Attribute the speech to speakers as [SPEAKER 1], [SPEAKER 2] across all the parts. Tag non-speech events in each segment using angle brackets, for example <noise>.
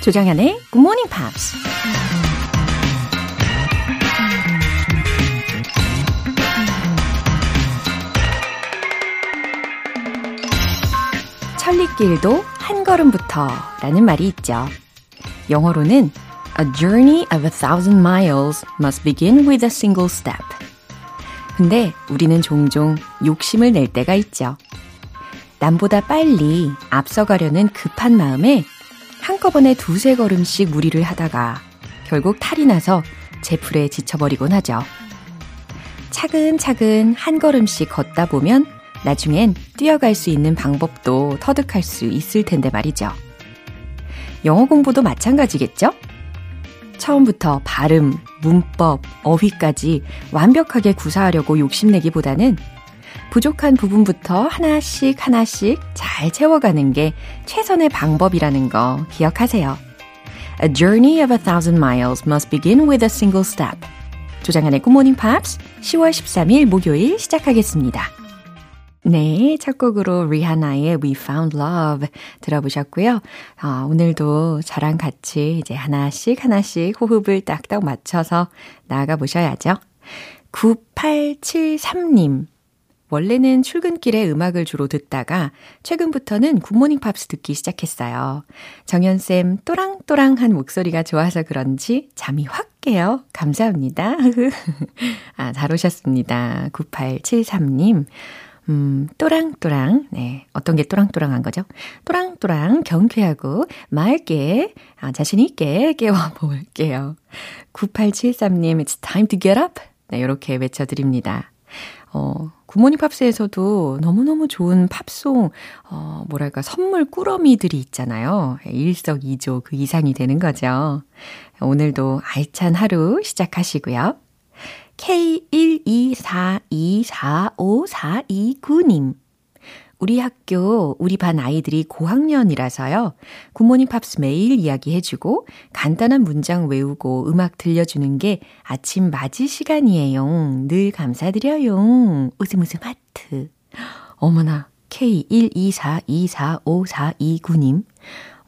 [SPEAKER 1] 조장현의 Good Morning Pops. 천리길도 한 걸음부터 라는 말이 있죠. 영어로는 A journey of a thousand miles must begin with a single step. 근데 우리는 종종 욕심을 낼 때가 있죠. 남보다 빨리 앞서가려는 급한 마음에 한꺼번에 두세 걸음씩 무리를 하다가 결국 탈이 나서 제풀에 지쳐버리곤 하죠. 차근차근 한 걸음씩 걷다 보면 나중엔 뛰어갈 수 있는 방법도 터득할 수 있을 텐데 말이죠. 영어 공부도 마찬가지겠죠? 처음부터 발음, 문법, 어휘까지 완벽하게 구사하려고 욕심내기보다는 부족한 부분부터 하나씩 하나씩 잘 채워가는 게 최선의 방법이라는 거 기억하세요. A journey of a thousand miles must begin with a single step. Good Morning Pops 10월 13일 목요일 시작하겠습니다. 네, 첫 곡으로 리하나의 We Found Love 들어보셨고요. 아, 오늘도 저랑 같이 이제 하나씩 하나씩 호흡을 딱딱 맞춰서 나아가 보셔야죠. 9873님. 원래는 출근길에 음악을 주로 듣다가 최근부터는 굿모닝 팝스 듣기 시작했어요. 정연쌤 또랑또랑한 목소리가 좋아서 그런지 잠이 확 깨요. 감사합니다. <laughs> 아, 잘 오셨습니다. 9873님. 음, 또랑또랑, 네. 어떤 게 또랑또랑한 거죠? 또랑또랑 경쾌하고 맑게, 아, 자신있게 깨워볼게요. 9873님, it's time to get up. 네, 이렇게 외쳐드립니다. 어, 굿모닝 팝스에서도 너무너무 좋은 팝송, 어, 뭐랄까, 선물 꾸러미들이 있잖아요. 일석이조 그 이상이 되는 거죠. 오늘도 알찬 하루 시작하시고요. K124245429님. 우리 학교, 우리 반 아이들이 고학년이라서요. 굿모닝 팝스 매일 이야기해주고 간단한 문장 외우고 음악 들려주는 게 아침 맞이 시간이에요. 늘 감사드려요. 웃음 웃음 하트. 어머나, K124245429님.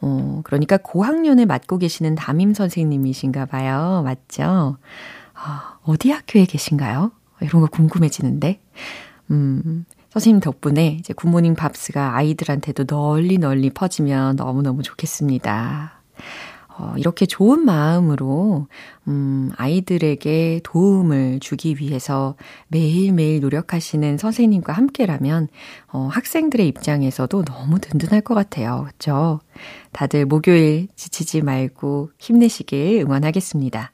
[SPEAKER 1] 어, 그러니까 고학년을 맡고 계시는 담임 선생님이신가 봐요. 맞죠? 아, 어디 학교에 계신가요? 이런 거 궁금해지는데. 음, 선생님 덕분에 이제 굿모닝 팝스가 아이들한테도 널리 널리 퍼지면 너무너무 좋겠습니다. 어, 이렇게 좋은 마음으로, 음, 아이들에게 도움을 주기 위해서 매일매일 노력하시는 선생님과 함께라면, 어, 학생들의 입장에서도 너무 든든할 것 같아요. 그죠? 다들 목요일 지치지 말고 힘내시길 응원하겠습니다.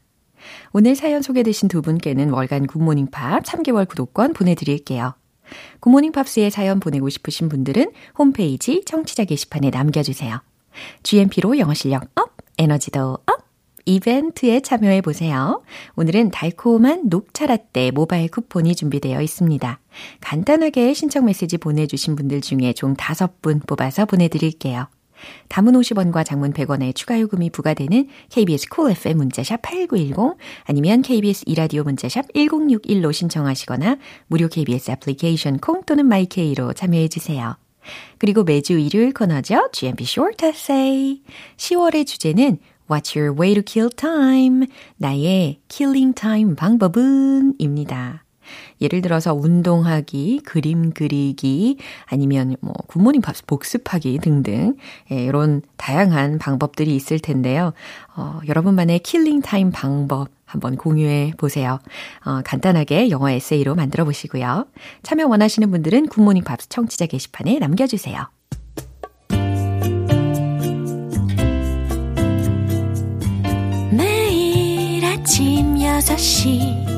[SPEAKER 1] 오늘 사연 소개되신 두 분께는 월간 굿모닝 팝스 3개월 구독권 보내드릴게요. 굿모닝 팝스에 사연 보내고 싶으신 분들은 홈페이지 청취자 게시판에 남겨주세요. GMP로 영어 실력 up, 에너지도 up! 이벤트에 참여해 보세요. 오늘은 달콤한 녹차 라떼 모바일 쿠폰이 준비되어 있습니다. 간단하게 신청 메시지 보내주신 분들 중에 총 5분 뽑아서 보내드릴게요. 단문 50원과 장문 100원의 추가 요금이 부과되는 KBS Cool FM 문자샵 8910 아니면 KBS 2라디오 문자샵 1061로 신청하시거나 무료 KBS 애플리케이션 콩 또는 마이케이로 참여해 주세요. 그리고 매주 일요일 코너죠. GMP Short Essay. 10월의 주제는 What's your way to kill time? 나의 killing time 방법은? 입니다. 예를 들어서 운동하기, 그림 그리기, 아니면 뭐 굿모닝 팝스 복습하기 등등 예, 이런 다양한 방법들이 있을 텐데요. 어, 여러분만의 killing time 방법 한번 공유해 보세요. 어, 간단하게 영어 에세이로 만들어 보시고요. 참여 원하시는 분들은 굿모닝 팝스 청취자 게시판에 남겨주세요. 아침 6시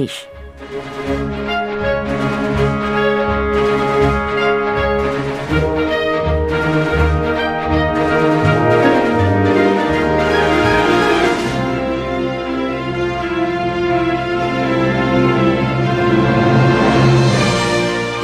[SPEAKER 1] English.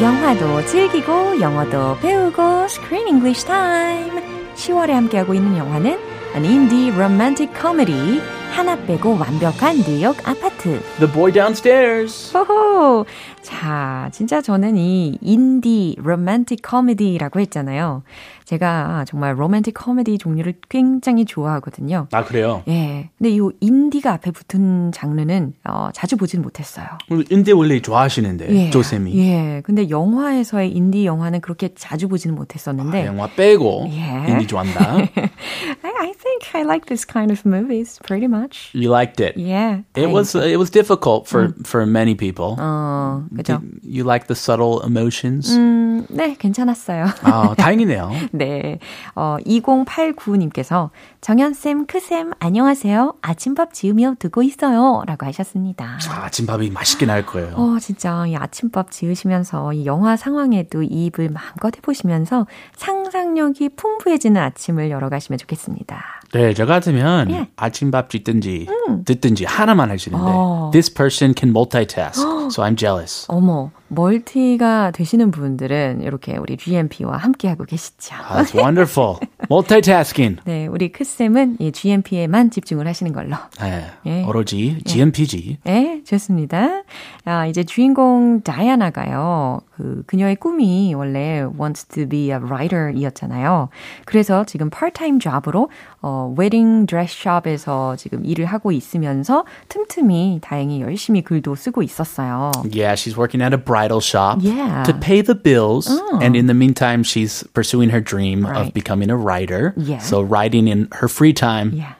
[SPEAKER 1] 영화도 즐기고 영어도 배우고 Screen English Time. 10월에 함께하고 있는 영화는 An Indie Romantic Comedy 하나 빼고 완벽한 뉴욕 아파트.
[SPEAKER 2] The Boy Downstairs.
[SPEAKER 1] 호호. 자, 진짜 저는 이 인디 로맨틱 코미디라고 했잖아요. 제가 정말 로맨틱 코미디 종류를 굉장히 좋아하거든요.
[SPEAKER 2] 아, 그래요?
[SPEAKER 1] 예. 근데 이 인디가 앞에 붙은 장르는 어, 자주 보진 못했어요.
[SPEAKER 2] 인디 원래 좋아하시는데,
[SPEAKER 1] 예.
[SPEAKER 2] 조쌤이.
[SPEAKER 1] 예. 근데 영화에서의 인디 영화는 그렇게 자주 보지는 못했었는데.
[SPEAKER 2] 아, 영화 빼고
[SPEAKER 1] 예.
[SPEAKER 2] 인디 좋아한다. <laughs>
[SPEAKER 1] I, I think I like this kind of movies pretty much.
[SPEAKER 2] You liked it.
[SPEAKER 1] Yeah.
[SPEAKER 2] It was it was difficult for for many people.
[SPEAKER 1] 어, 그죠?
[SPEAKER 2] Did you like the subtle emotions?
[SPEAKER 1] 음, 네, 괜찮았어요.
[SPEAKER 2] 아, 다행이네요. <laughs>
[SPEAKER 1] 네. 어, 2089님께서 정연쌤, 크쌤, 안녕하세요. 아침밥 지으며 듣고 있어요. 라고 하셨습니다.
[SPEAKER 2] 아, 아침밥이 맛있게 날 거예요.
[SPEAKER 1] 어, 진짜 이 아침밥 지으시면서 이 영화 상황에도 이입을 마음껏 해보시면서 상상력이 풍부해지는 아침을 열어가시면 좋겠습니다.
[SPEAKER 2] 네, 저 같으면
[SPEAKER 1] 예.
[SPEAKER 2] 아침밥 짓든지 듣든지 하나만 할 수 있는데
[SPEAKER 1] 어.
[SPEAKER 2] this person can multitask, so I'm jealous.
[SPEAKER 1] 어머, 멀티가 되시는 분들은 이렇게 우리 GMP와 함께하고 계시죠.
[SPEAKER 2] 아, That's wonderful. <laughs> Multitasking.
[SPEAKER 1] 네, 우리 크쌤은 이 GMP에만 집중을 하시는 걸로.
[SPEAKER 2] 네,
[SPEAKER 1] 예.
[SPEAKER 2] 오로지 GMPG.
[SPEAKER 1] 네, 좋습니다. 아, 이제 주인공 다이아나가요. 그 그녀의 꿈이 원래 wants to be a writer이었잖아요. 그래서 지금 part-time job으로 어, 웨딩 드레스 샵에서 지금 일을 하고 있으면서 틈틈이 다행히 열심히 글도 쓰고 있었어요.
[SPEAKER 2] Yeah, she's working at a bridal shop
[SPEAKER 1] Yeah.
[SPEAKER 2] to pay the bills.
[SPEAKER 1] Oh.
[SPEAKER 2] And in the meantime, she's pursuing her dream
[SPEAKER 1] Right.
[SPEAKER 2] of becoming a writer.
[SPEAKER 1] Yeah.
[SPEAKER 2] So writing in her free time.
[SPEAKER 1] Yeah.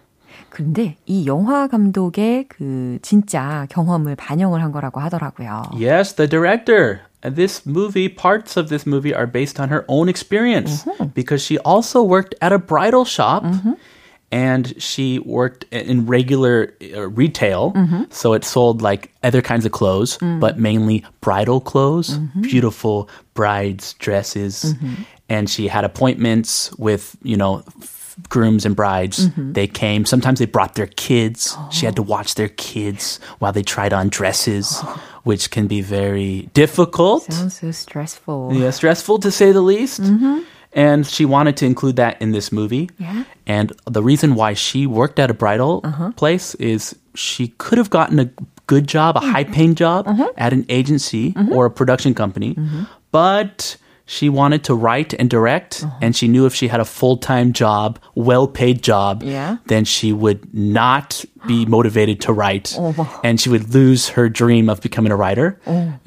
[SPEAKER 1] 그런데 이 영화 감독의 그 진짜 경험을 반영을 한 거라고 하더라고요.
[SPEAKER 2] Yes, the director. And This movie, parts of this movie are based on her own experience because she also worked at a bridal shop and she worked in regular uh, retail. Mm-hmm. So it sold like other kinds of clothes, mm. but mainly bridal clothes, mm-hmm. beautiful brides' dresses. Mm-hmm. And she had appointments with, you know, grooms and brides. They came. Sometimes they brought their kids. She had to oh. watch their kids while they tried on dresses, oh. which can be very difficult.
[SPEAKER 1] Sounds so stressful.
[SPEAKER 2] Yeah, stressful to say the least. And she wanted to include that in this movie.
[SPEAKER 1] Yeah.
[SPEAKER 2] And the reason why she worked at a bridal uh-huh. place is she could have gotten a good job, a mm-hmm. high paying job mm-hmm. at an agency mm-hmm. or a production company. But she wanted to write and direct, and she knew if she had a full time job, well paid job,
[SPEAKER 1] Yeah.
[SPEAKER 2] then she would not be motivated <gasps> to write. And she would lose her dream of becoming a writer.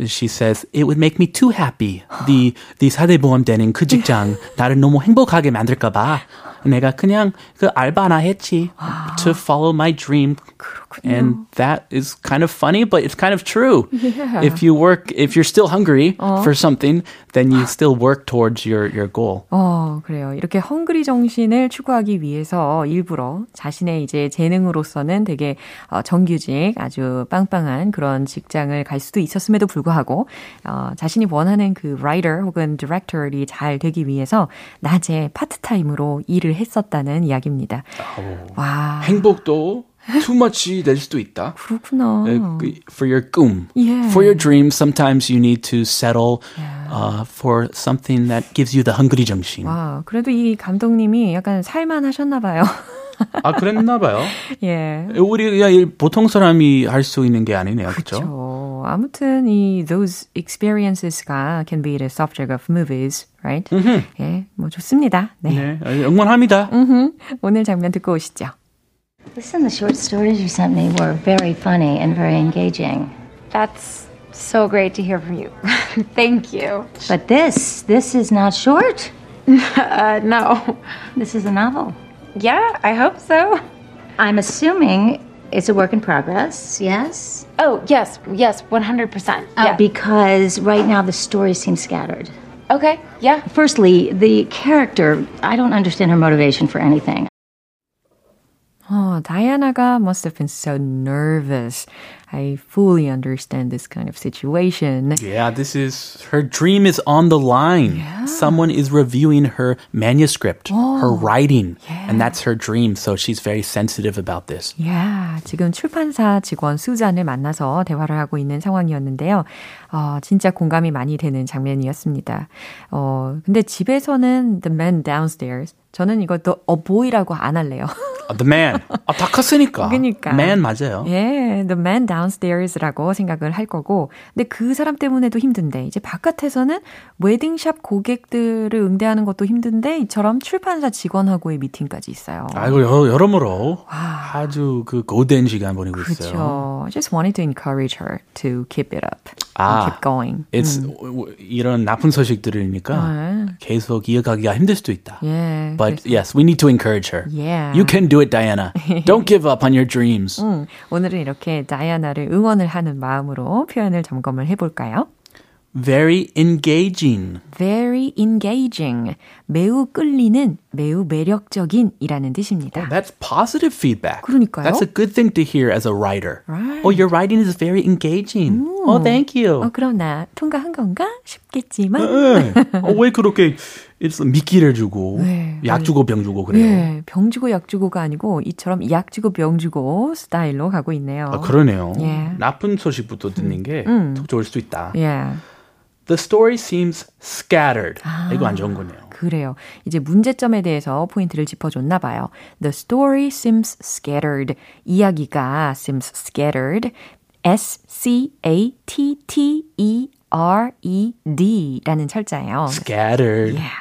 [SPEAKER 2] She says, it would make me too happy. 네, 네 사대보험 되는 그 직장 <laughs> 나를 너무 행복하게 만들까봐 내가 그냥 그 알바 하나 했지 to follow my dream. And that is kind of funny, but it's kind of true. If you work, if you're still hungry for something, then you still work towards your, your goal.
[SPEAKER 1] 어, 그래요. 이렇게 헝그리 정신을 추구하기 위해서 일부러 자신의 이제 재능으로서는 되게 어, 정규직, 아주 빵빵한 그런 직장을 갈 수도 있었음에도 불구하고 어, 자신이 원하는 그 writer 혹은 director이 잘 되기 위해서 낮에 파트타임으로 일을 했었다는 이야기입니다. 와,
[SPEAKER 2] 행복도 too much 될 수도 있다.
[SPEAKER 1] 그렇구나.
[SPEAKER 2] For your 꿈.
[SPEAKER 1] Yeah.
[SPEAKER 2] For your dream, sometimes you need to settle uh, for something that gives you the hungry 정신.
[SPEAKER 1] 와, 그래도 이 감독님이 약간 살만 하셨나 봐요.
[SPEAKER 2] 아, 그랬나 봐요.
[SPEAKER 1] 예.
[SPEAKER 2] 우리 그냥 보통 사람이 할 수 있는 게 아니네요. 그렇죠?
[SPEAKER 1] 그렇죠. 아무튼 이 those experiences가 can be the subject of movies, right? 예, 뭐 좋습니다. 네.
[SPEAKER 2] 네, 응원합니다.
[SPEAKER 1] 오늘 장면 듣고 오시죠.
[SPEAKER 3] Listen, the short stories you sent me were very funny and very engaging.
[SPEAKER 4] That's so great to hear from you. <laughs> Thank you.
[SPEAKER 3] But this, this is not short. <laughs>
[SPEAKER 4] Uh, no.
[SPEAKER 3] This is a novel.
[SPEAKER 4] Yeah, I hope so.
[SPEAKER 3] I'm assuming it's a work in progress, yes?
[SPEAKER 4] Oh, yes, yes, 100%.
[SPEAKER 3] Uh,
[SPEAKER 4] Yeah.
[SPEAKER 3] because right now the story seems scattered.
[SPEAKER 4] okay, yeah.
[SPEAKER 3] Firstly, the character, I don't understand her motivation for anything.
[SPEAKER 1] 어, 다이아나가 must have been so nervous. I fully understand this kind of situation.
[SPEAKER 2] Yeah, this is her dream is on the line.
[SPEAKER 1] Yeah.
[SPEAKER 2] Someone is reviewing her manuscript, her writing, and that's her dream. So she's very sensitive about this.
[SPEAKER 1] 야, 지금 출판사 직원 수잔을 만나서 대화를 하고 있는 상황이었는데요. 어, 진짜 공감이 많이 되는 장면이었습니다. 어, 근데 집에서는 the man downstairs. 저는 이것도 a boy라고 안 할래요.
[SPEAKER 2] Uh, the man. 아, 다 컸으니까.
[SPEAKER 1] 그러니까.
[SPEAKER 2] Man 맞아요.
[SPEAKER 1] 예, the man downstairs라고 생각을 할 거고, 근데 그 사람 때문에도 힘든데, 이제 바깥에서는 웨딩샵 고객들을 응대하는 것도 힘든데, 이처럼 출판사 직원하고의 미팅까지 있어요.
[SPEAKER 2] 아이고 여, 여러모로 아주 그 고된 시간 보내고 있어요.
[SPEAKER 1] 그렇죠. I just wanted to encourage her to keep it up,
[SPEAKER 2] 아,
[SPEAKER 1] and keep going.
[SPEAKER 2] It's w- 이런 나쁜 소식 들으니까
[SPEAKER 1] 네.
[SPEAKER 2] 계속 이어가기가 힘들 수도 있다.
[SPEAKER 1] 예.
[SPEAKER 2] But
[SPEAKER 1] 그래서-
[SPEAKER 2] yes, we need to encourage her.
[SPEAKER 1] Yeah.
[SPEAKER 2] You can do it, Diana. Don't give up on your dreams.
[SPEAKER 1] 음, 오늘은 이렇게 다이아나를 응원을 하는 마음으로 표현을 점검을 해볼까요?
[SPEAKER 2] Very engaging.
[SPEAKER 1] Very engaging. 매우 끌리는, 매우 매력적인 이라는 뜻입니다.
[SPEAKER 2] That's positive feedback.
[SPEAKER 1] 그러니까요.
[SPEAKER 2] That's a good thing to hear as a writer.
[SPEAKER 1] Right.
[SPEAKER 2] Oh, your writing is very engaging. Oh, thank you.
[SPEAKER 1] 어, 그럼 나 통과한 건가 싶겠지만.
[SPEAKER 2] 네. 어, 왜 그렇게 it's 미끼를 주고
[SPEAKER 1] 네,
[SPEAKER 2] 약 주고 병 주고 그래요?
[SPEAKER 1] 예, 병 주고 약 주고가 아니고 이처럼 약 주고 병 주고 스타일로 가고 있네요.
[SPEAKER 2] 아, 그러네요.
[SPEAKER 1] 예.
[SPEAKER 2] 나쁜 소식부터 듣는 게더 좋을 수 있다.
[SPEAKER 1] 예.
[SPEAKER 2] The story seems scattered. 이거 안 좋은 거네요.
[SPEAKER 1] 그래요. 이제 문제점에 대해서 포인트를 짚어줬나 봐요. The story seems scattered. 이야기가 seems scattered. S-C-A-T-T-E-R-E-D 라는 철자예요.
[SPEAKER 2] Scattered.
[SPEAKER 1] Yeah.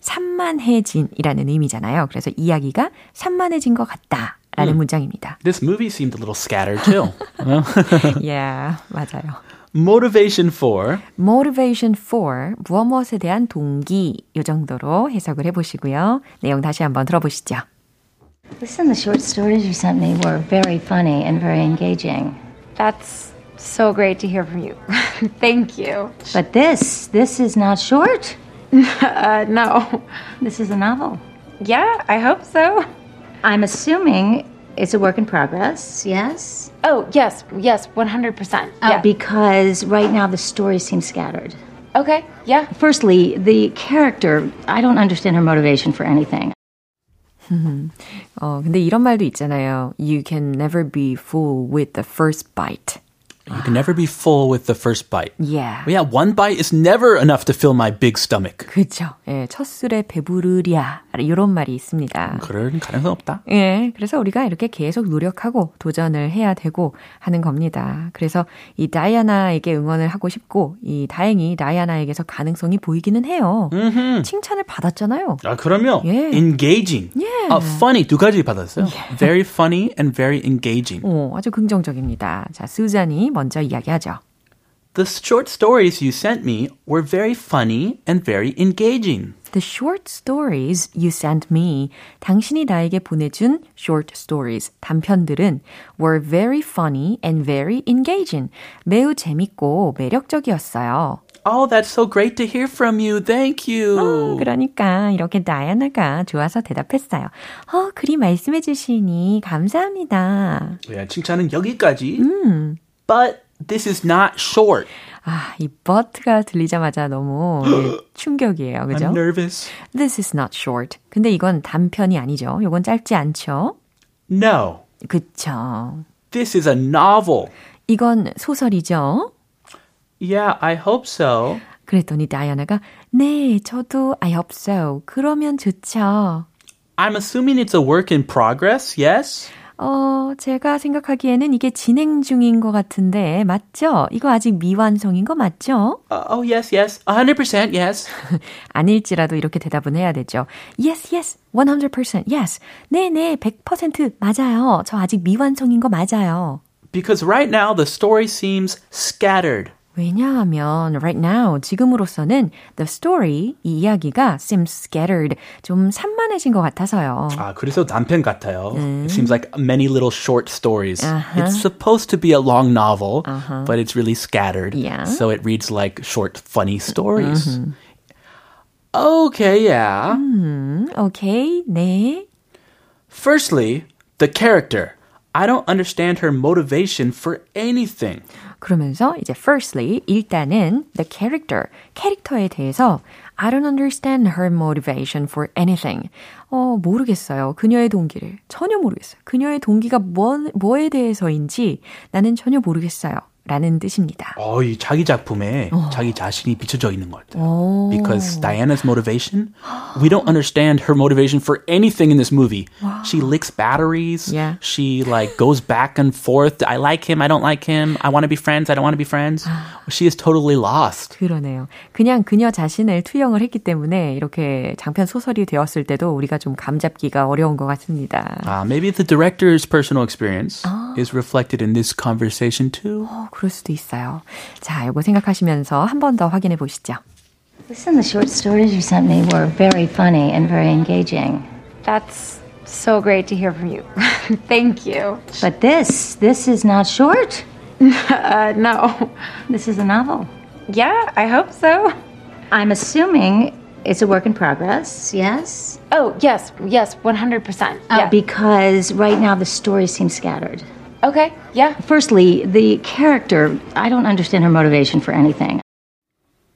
[SPEAKER 1] 산만해진이라는 의미잖아요. 그래서 이야기가 산만해진 것 같다. 라는 문장입니다.
[SPEAKER 2] This movie seemed a little scattered too.
[SPEAKER 1] yeah, 맞아요.
[SPEAKER 2] Motivation for
[SPEAKER 1] motivation for 무엇 무엇에 대한 동기 이 정도로 해석을 해보시고요. 내용 다시 한번 들어보시죠.
[SPEAKER 3] Listen, the short stories you sent me were very funny and very engaging.
[SPEAKER 4] That's so great to hear from you. <laughs> Thank you.
[SPEAKER 3] But this, this is not short.
[SPEAKER 4] Uh, <laughs> no.
[SPEAKER 3] This is a novel.
[SPEAKER 4] Yeah, I hope so.
[SPEAKER 3] I'm assuming it's a work in progress, yes?
[SPEAKER 4] Oh, yes, yes, 100%.
[SPEAKER 3] Uh,
[SPEAKER 4] Yeah.
[SPEAKER 3] because right now the story seems scattered.
[SPEAKER 4] okay, yeah.
[SPEAKER 3] Firstly, the character, I don't understand her motivation for anything. <laughs>
[SPEAKER 1] 어, 근데 이런 말도 있잖아요. You can never be full with the first bite.
[SPEAKER 2] you can never be full with the first bite.
[SPEAKER 1] Yeah.
[SPEAKER 2] Yeah, one bite is never enough to fill my big stomach.
[SPEAKER 1] 그렇죠. 예, 첫 술에 배부르랴 이런 말이 있습니다.
[SPEAKER 2] 그럴 가능성 없다.
[SPEAKER 1] 예, 그래서 우리가 이렇게 계속 노력하고 도전을 해야 되고 하는 겁니다. 그래서 이 다이아나에게 응원을 하고 싶고, 이 다행히 다이아나에게서 가능성이 보이기는 해요. 칭찬을 받았잖아요.
[SPEAKER 2] 아, 그러면
[SPEAKER 1] 예.
[SPEAKER 2] engaging.
[SPEAKER 1] 예.
[SPEAKER 2] 아, funny 두 가지 받았어요. Very funny and very engaging.
[SPEAKER 1] 오, 아주 긍정적입니다. 자, 수잔이 먼저 이야기하죠.
[SPEAKER 2] The short stories you sent me were very funny and very engaging.
[SPEAKER 1] The short stories you sent me, 당신이 나에게 보내준 short stories, 단편들은 were very funny and very engaging. 매우 재밌고 매력적이었어요.
[SPEAKER 2] Oh, that's so great to hear from you. Thank you.
[SPEAKER 1] 그러니까 이렇게 다이아나가 좋아서 대답했어요. 어, 그리 말씀해 주시니 감사합니다.
[SPEAKER 2] 예, 칭찬은 여기까지. But this is not short.
[SPEAKER 1] 아, 이 but가 들리자마자 너무 예, 충격이에요. 그죠?
[SPEAKER 2] I'm nervous.
[SPEAKER 1] This is not short. 근데 이건 단편이 아니죠. 이건 짧지 않죠?
[SPEAKER 2] No.
[SPEAKER 1] 그쵸.
[SPEAKER 2] This is a novel.
[SPEAKER 1] 이건 소설이죠?
[SPEAKER 2] Yeah, I hope so.
[SPEAKER 1] 그랬더니 다이아나가 네, 저도 I hope so. 그러면 좋죠.
[SPEAKER 2] I'm assuming it's a work in progress, yes?
[SPEAKER 1] 어, 제가 생각하기에는 이게 진행 중인 것 같은데, 맞죠? 이거 아직 미완성인 거 맞죠?
[SPEAKER 2] Uh, oh, yes, yes. 100% yes. <laughs>
[SPEAKER 1] 아닐지라도 이렇게 대답은 해야 되죠. Yes, yes, 100% yes. 네네, 100% 맞아요. 저 아직 미완성인 거 맞아요.
[SPEAKER 2] Because right now the story seems scattered.
[SPEAKER 1] 왜냐하면 right now 지금으로서는 the story 이 이야기가 seems scattered 좀 산만해진 것 같아서요.
[SPEAKER 2] 아, 그래서 단편 같아요. It seems like many little short stories. It's supposed to be a long novel, but it's really scattered.
[SPEAKER 1] Yeah.
[SPEAKER 2] So it reads like short, funny stories. Okay, yeah.
[SPEAKER 1] 오케이, 네.
[SPEAKER 2] Firstly, the character. I don't understand her motivation for anything.
[SPEAKER 1] 그러면서 이제 firstly 일단은 the character 캐릭터에 대해서 I don't understand her motivation for anything. 어, 모르겠어요. 그녀의 동기를. 전혀 모르겠어요. 그녀의 동기가 뭐, 뭐에 대해서인지 나는 전혀 모르겠어요. 라는 뜻입니다.
[SPEAKER 2] 어, 이 자기 작품에 어. 자기 자신이 비춰져 있는 것 같아요. 오. Because Diana's motivation, we don't understand her motivation for anything in this movie. Wow. She licks batteries. Yeah. She like goes back and forth. I like him. I don't like him. I want to be friends. I don't want to be friends. She is totally lost.
[SPEAKER 1] 그러네요. 그냥 그녀 자신을 투영을 했기 때문에 이렇게 장편 소설이 되었을 때도 우리가 좀 감잡기가 어려운 것 같습니다.
[SPEAKER 2] Uh, maybe the director's personal experience 아. is reflected in this conversation too.
[SPEAKER 1] 어, 그럴 수도 있어요. 자, 이거 생각하시면서 한 번 더 확인해 보시죠.
[SPEAKER 3] Listen, the short stories you sent me were very funny and very engaging.
[SPEAKER 4] That's so great to hear from you. <laughs> Thank you.
[SPEAKER 3] But this, this is not short. <laughs>
[SPEAKER 4] uh, no.
[SPEAKER 3] This is a novel.
[SPEAKER 4] Yeah, I hope so.
[SPEAKER 3] I'm assuming it's a work in progress, yes?
[SPEAKER 4] Oh, yes, yes, 100%. Uh, yeah.
[SPEAKER 3] Because right now the stories seem scattered.
[SPEAKER 4] Okay, yeah.
[SPEAKER 3] Firstly, the character, I don't understand her motivation for anything.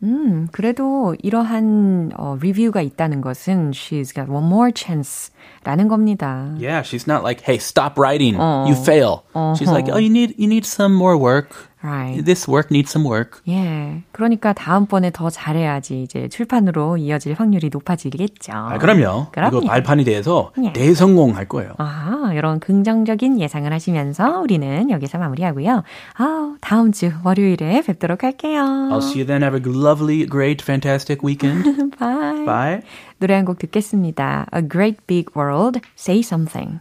[SPEAKER 1] 음, 그래도 이러한 어, 리뷰가 있다는 것은 she's got one more chance 라는 겁니다.
[SPEAKER 2] Yeah, she's not like, hey, stop writing, 어. you fail. Uh-huh. She's like, oh, you need you need some more work. Right. This work needs some work.
[SPEAKER 1] 예. 그러니까 다음번에 더 잘해야지 이제 출판으로 이어질 확률이 높아지겠죠.
[SPEAKER 2] 아, 그럼요. 그럼요. 이거 발판이 돼서 예. 대성공할 거예요.
[SPEAKER 1] 아, 이런 긍정적인 예상을 하시면서 우리는 여기서 마무리하고요. 아, 다음 주 월요일에 뵙도록 할게요.
[SPEAKER 2] I'll see you then. Have a lovely, great, fantastic weekend.
[SPEAKER 1] Bye.
[SPEAKER 2] Bye.
[SPEAKER 1] 노래 한 곡 듣겠습니다. A Great Big World, Say Something.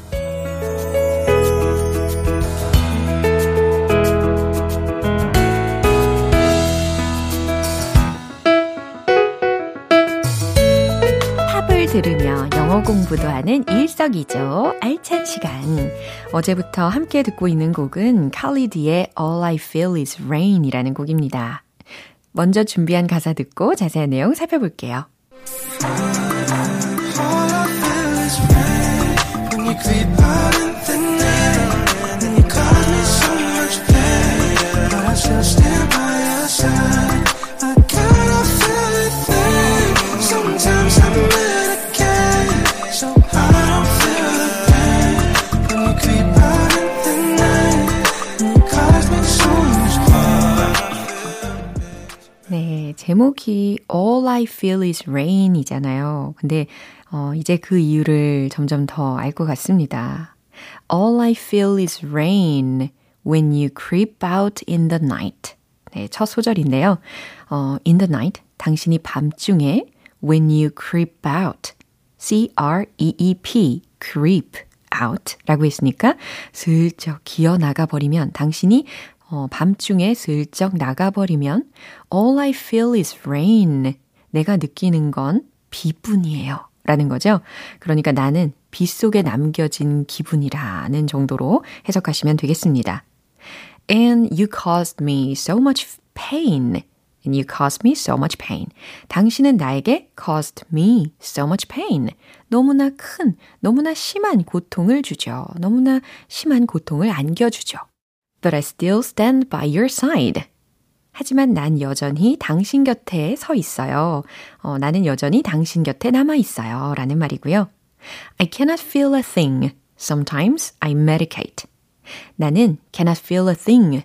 [SPEAKER 1] 영어 공부도 하는 일석이조 알찬 시간. 어제부터 함께 듣고 있는 곡은 칼리드의 All I Feel Is Rain 이라는 곡입니다. 먼저 준비한 가사 듣고 자세한 내용 살펴볼게요. 제목이 All I Feel is Rain 이잖아요. 근데 어, 이제 그 이유를 점점 더 알 것 같습니다. All I feel is rain when you creep out in the night. 네, 첫 소절인데요. 어, in the night, 당신이 밤중에 when you creep out. C-R-E-E-P, creep out 라고 했으니까 슬쩍 기어 나가 버리면 당신이 어, 밤중에 슬쩍 나가버리면 all I feel is rain. 내가 느끼는 건 비뿐이에요. 라는 거죠. 그러니까 나는 비 속에 남겨진 기분이라는 정도로 해석하시면 되겠습니다. And you caused me so much pain. And you caused me so much pain. 당신은 나에게 caused me so much pain. 너무나 큰, 너무나 심한 고통을 주죠. 너무나 심한 고통을 안겨주죠. But I still stand by your side. 하지만 난 여전히 당신 곁에 서 있어요. 어, 나는 여전히 당신 곁에 남아 있어요. 라는 말이고요. I cannot feel a thing. Sometimes I medicate. 나는 cannot feel a thing.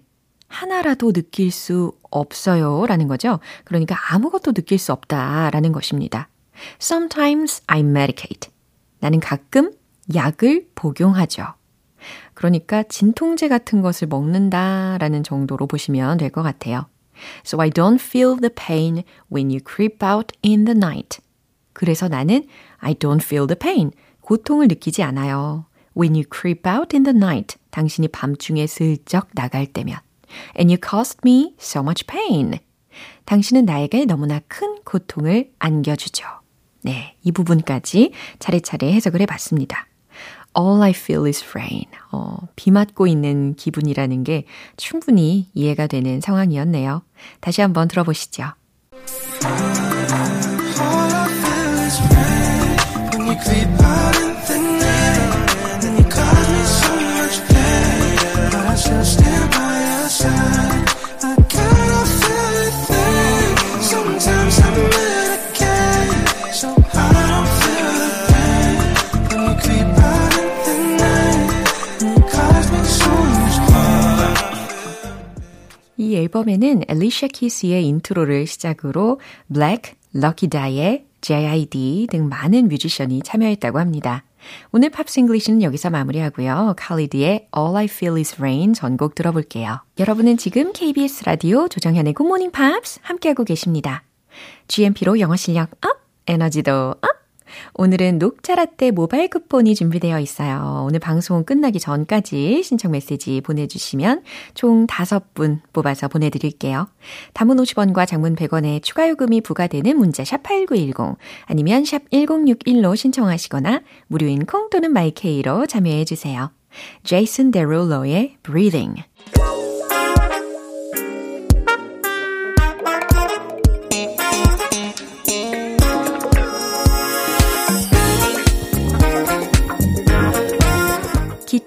[SPEAKER 1] 하나라도 느낄 수 없어요. 라는 거죠. 그러니까 아무것도 느낄 수 없다. 라는 것입니다. Sometimes I medicate. 나는 가끔 약을 복용하죠. 그러니까 진통제 같은 것을 먹는다라는 정도로 보시면 될 것 같아요. So I don't feel the pain when you creep out in the night. 그래서 나는 I don't feel the pain. 고통을 느끼지 않아요. When you creep out in the night. 당신이 밤중에 슬쩍 나갈 때면. And you caused me so much pain. 당신은 나에게 너무나 큰 고통을 안겨주죠. 네, 이 부분까지 차례차례 해석을 해봤습니다. All I feel is rain. 어, 비 맞고 있는 기분이라는 게 충분히 이해가 되는 상황이었네요. 다시 한번 들어보시죠. 이 앨범에는 엘리샤 키스의 인트로를 시작으로 블랙, 럭키 다이의 JID 등 많은 뮤지션이 참여했다고 합니다. 오늘 팝싱글리시는 여기서 마무리하고요. 칼리드의 All I Feel Is Rain 전곡 들어볼게요. 여러분은 지금 KBS 라디오 조정현의 Good Morning Pops 함께하고 계십니다. GMP로 영어 실력 up, 에너지도 up! 오늘은 녹차라떼 모바일 쿠폰이 준비되어 있어요. 오늘 방송 끝나기 전까지 신청 메시지 보내주시면 총 5분 뽑아서 보내드릴게요. 담은 50원과 장문 100원의 추가 요금이 부과되는 문자 샵8910 아니면 샵 1061로 신청하시거나 무료인 콩 또는 마이케이로 참여해주세요. 제이슨 데롤로의 Breathing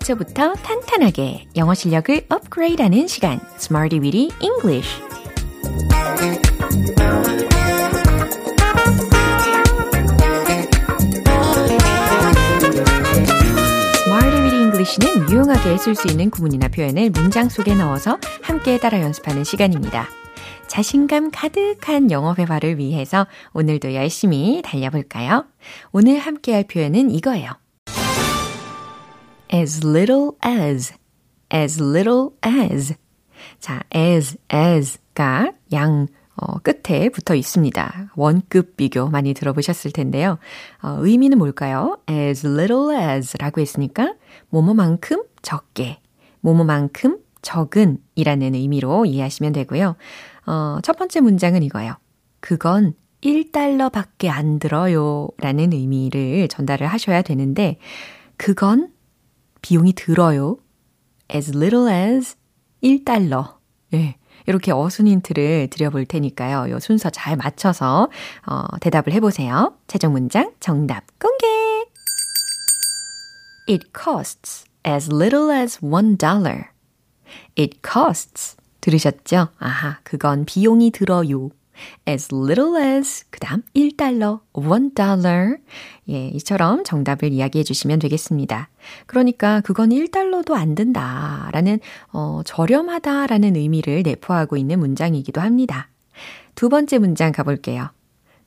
[SPEAKER 1] 기초부터 탄탄하게 영어 실력을 업그레이드하는 시간, Smarty Weedy English. English는 유용하게 쓸 수 있는 구문이나 표현을 문장 속에 넣어서 함께 따라 연습하는 시간입니다. 자신감 가득한 영어 회화를 위해서 오늘도 열심히 달려볼까요? 오늘 함께 할 표현은 이거예요. As little as, as little as. 자, as, as가 양, 어, 끝에 붙어 있습니다. 원급 비교 많이 들어보셨을 텐데요. 어, 의미는 뭘까요? as little as 라고 했으니까, 뭐뭐만큼 적게, 뭐뭐만큼 적은 이라는 의미로 이해하시면 되고요. 어, 첫 번째 문장은 이거예요. 그건 1달러 밖에 안 들어요 라는 의미를 전달을 하셔야 되는데, 그건 비용이 들어요. as little as 1달러. 예. 이렇게 어순 힌트를 드려볼 테니까요. 요 순서 잘 맞춰서 어, 대답을 해보세요. 최종 문장 정답 공개! It costs as little as one dollar. It costs. 들으셨죠? 아하, 그건 비용이 들어요. As little as 그 다음 1달러, 1달러 예, 이처럼 정답을 이야기해 주시면 되겠습니다. 그러니까 그건 1달러도 안 든다 라는 어, 저렴하다 라는 의미를 내포하고 있는 문장이기도 합니다. 두 번째 문장 가볼게요.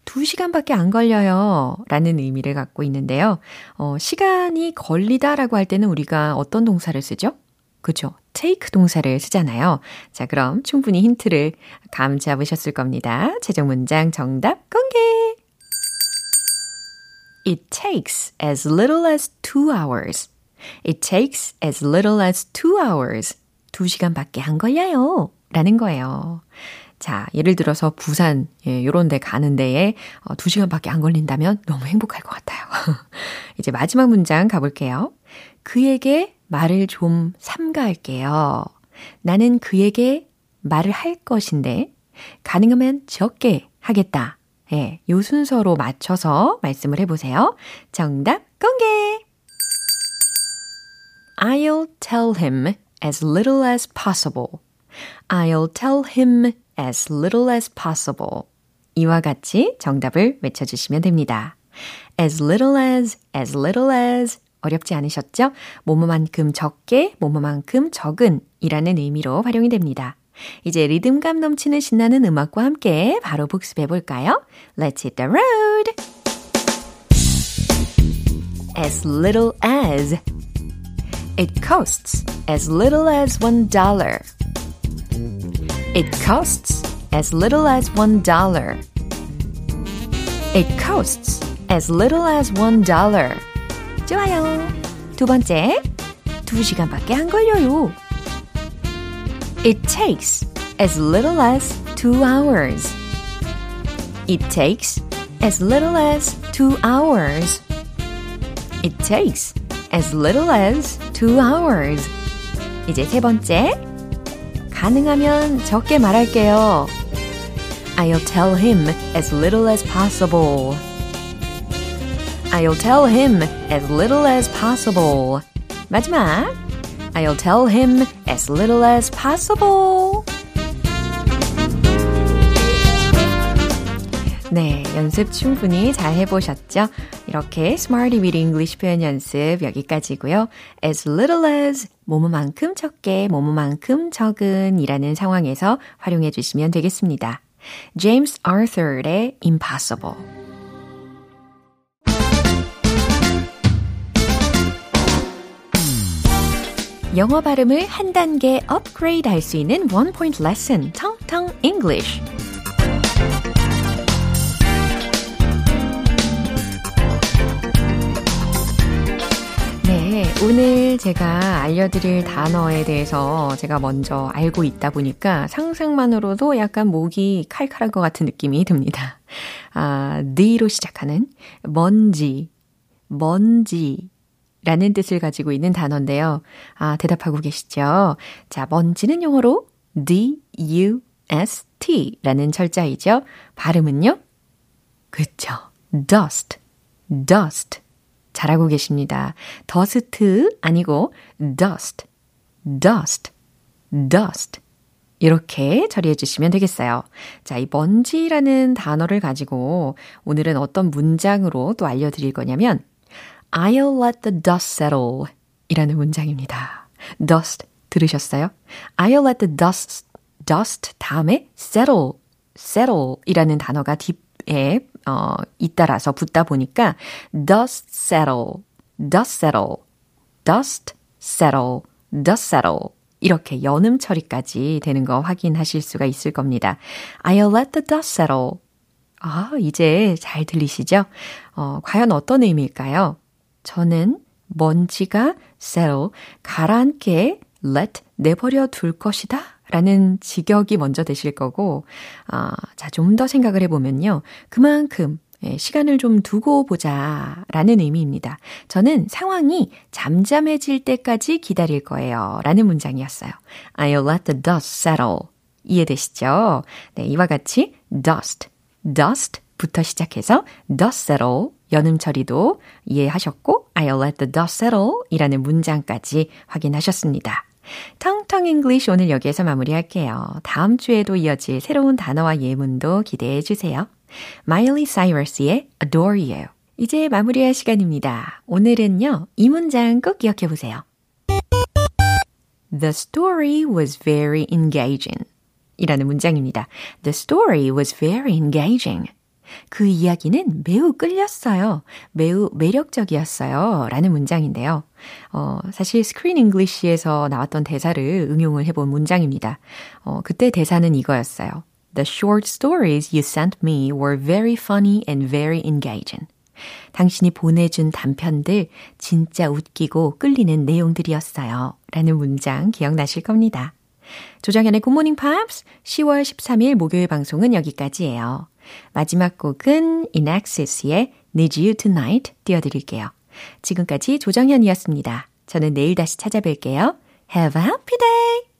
[SPEAKER 1] 2시간밖에 안 걸려요. 라는 의미를 갖고 있는데요. 어, 시간이 걸리다 라고 할 때는 우리가 어떤 동사를 쓰죠? 그죠? take 동사를 쓰잖아요. 자, 그럼 충분히 힌트를 감 잡으셨을 겁니다. 최종 문장 정답 공개! It takes as little as two hours. It takes as little as two hours. 두 시간밖에 안 걸려요. 라는 거예요. 자, 예를 들어서 부산, 예, 요런 데 가는 데에 어, 2시간밖에 안 걸린다면 너무 행복할 것 같아요. <laughs> 이제 마지막 문장 가볼게요. 그에게 말을 좀 삼가할게요. 나는 그에게 말을 할 것인데, 가능하면 적게 하겠다. 예, 요 순서로 맞춰서 말씀을 해보세요. 정답 공개! I'll tell him as little as possible. I'll tell him as little as possible. 이와 같이 정답을 외쳐주시면 됩니다. as little as, as little as. 어렵지 않으셨죠? 뭐뭐만큼 적게, 뭐뭐만큼 적은 이라는 의미로 활용이 됩니다. 이제 리듬감 넘치는 신나는 음악과 함께 바로 복습해 볼까요? Let's hit the road! As little as It costs as little as one dollar. It costs as little as one dollar. It costs as little as one dollar. 좋아요. 두 번째, 두 시간밖에 안 걸려요. It takes as little as two hours. It takes as little as two hours. It takes as little as two hours. 이제 세 번째. 가능하면 적게 말할게요. I'll tell him as little as possible. I'll tell him as little as possible. 마지막. I'll tell him as little as possible. 네, 연습 충분히 잘 해보셨죠? 이렇게 Smarty with English 표현 연습 여기까지고요. As little as 뭐뭐만큼 적게, 뭐뭐만큼 적은 이라는 상황에서 활용해 주시면 되겠습니다. James Arthur의 Impossible. 영어 발음을 한 단계 업그레이드 할 수 있는 원 포인트 레슨, 텅텅 English. 네, 오늘 제가 알려드릴 단어에 대해서 제가 먼저 알고 있다 보니까 상상만으로도 약간 목이 칼칼한 것 같은 느낌이 듭니다. 아, D로 시작하는 먼지, 먼지. 라는 뜻을 가지고 있는 단어인데요. 아, 대답하고 계시죠? 자, 먼지는 영어로 D-U-S-T 라는 철자이죠. 발음은요? 그쵸. dust, dust. 잘하고 계십니다. dust 아니고 dust, dust, dust. 이렇게 처리해 주시면 되겠어요. 자, 이 먼지라는 단어를 가지고 오늘은 어떤 문장으로 또 알려드릴 거냐면 I'll let the dust settle 이라는 문장입니다. dust 들으셨어요? I'll let the dust, dust 다음에 settle, settle 이라는 단어가 딥에 어, 잇따라서 붙다 보니까 dust settle, dust settle, dust settle, dust settle 이렇게 연음 처리까지 되는 거 확인하실 수가 있을 겁니다. I'll let the dust settle. 아, 이제 잘 들리시죠? 어, 과연 어떤 의미일까요? 저는 먼지가 settle, 가라앉게 let, 내버려 둘 것이다. 라는 직역이 먼저 되실 거고, 아, 자, 좀 더 생각을 해보면요. 그만큼, 예, 시간을 좀 두고 보자. 라는 의미입니다. 저는 상황이 잠잠해질 때까지 기다릴 거예요. 라는 문장이었어요. I'll let the dust settle. 이해되시죠? 네, 이와 같이 dust, dust 부터 시작해서 dust settle 연음 처리도 이해하셨고 I'll let the dust settle 이라는 문장까지 확인하셨습니다. 텅텅 English 오늘 여기에서 마무리할게요. 다음 주에도 이어질 새로운 단어와 예문도 기대해 주세요. 마일리 사이러스의 Adore You. 이제 마무리할 시간입니다. 오늘은요, 이 문장 꼭 기억해 보세요. The story was very engaging. 이라는 문장입니다. The story was very engaging. 그 이야기는 매우 끌렸어요. 매우 매력적이었어요. 라는 문장인데요. 어, 사실 스크린 English에서 나왔던 대사를 응용을 해본 문장입니다. 어, 그때 대사는 이거였어요. The short stories you sent me were very funny and very engaging. 당신이 보내준 단편들 진짜 웃기고 끌리는 내용들이었어요. 라는 문장 기억나실 겁니다. 조정현의 굿모닝 팝스 10월 13일 목요일 방송은 여기까지예요. 마지막 곡은 인엑시스의 Need You Tonight 띄워드릴게요. 지금까지 조정현이었습니다. 저는 내일 다시 찾아뵐게요. Have a happy day!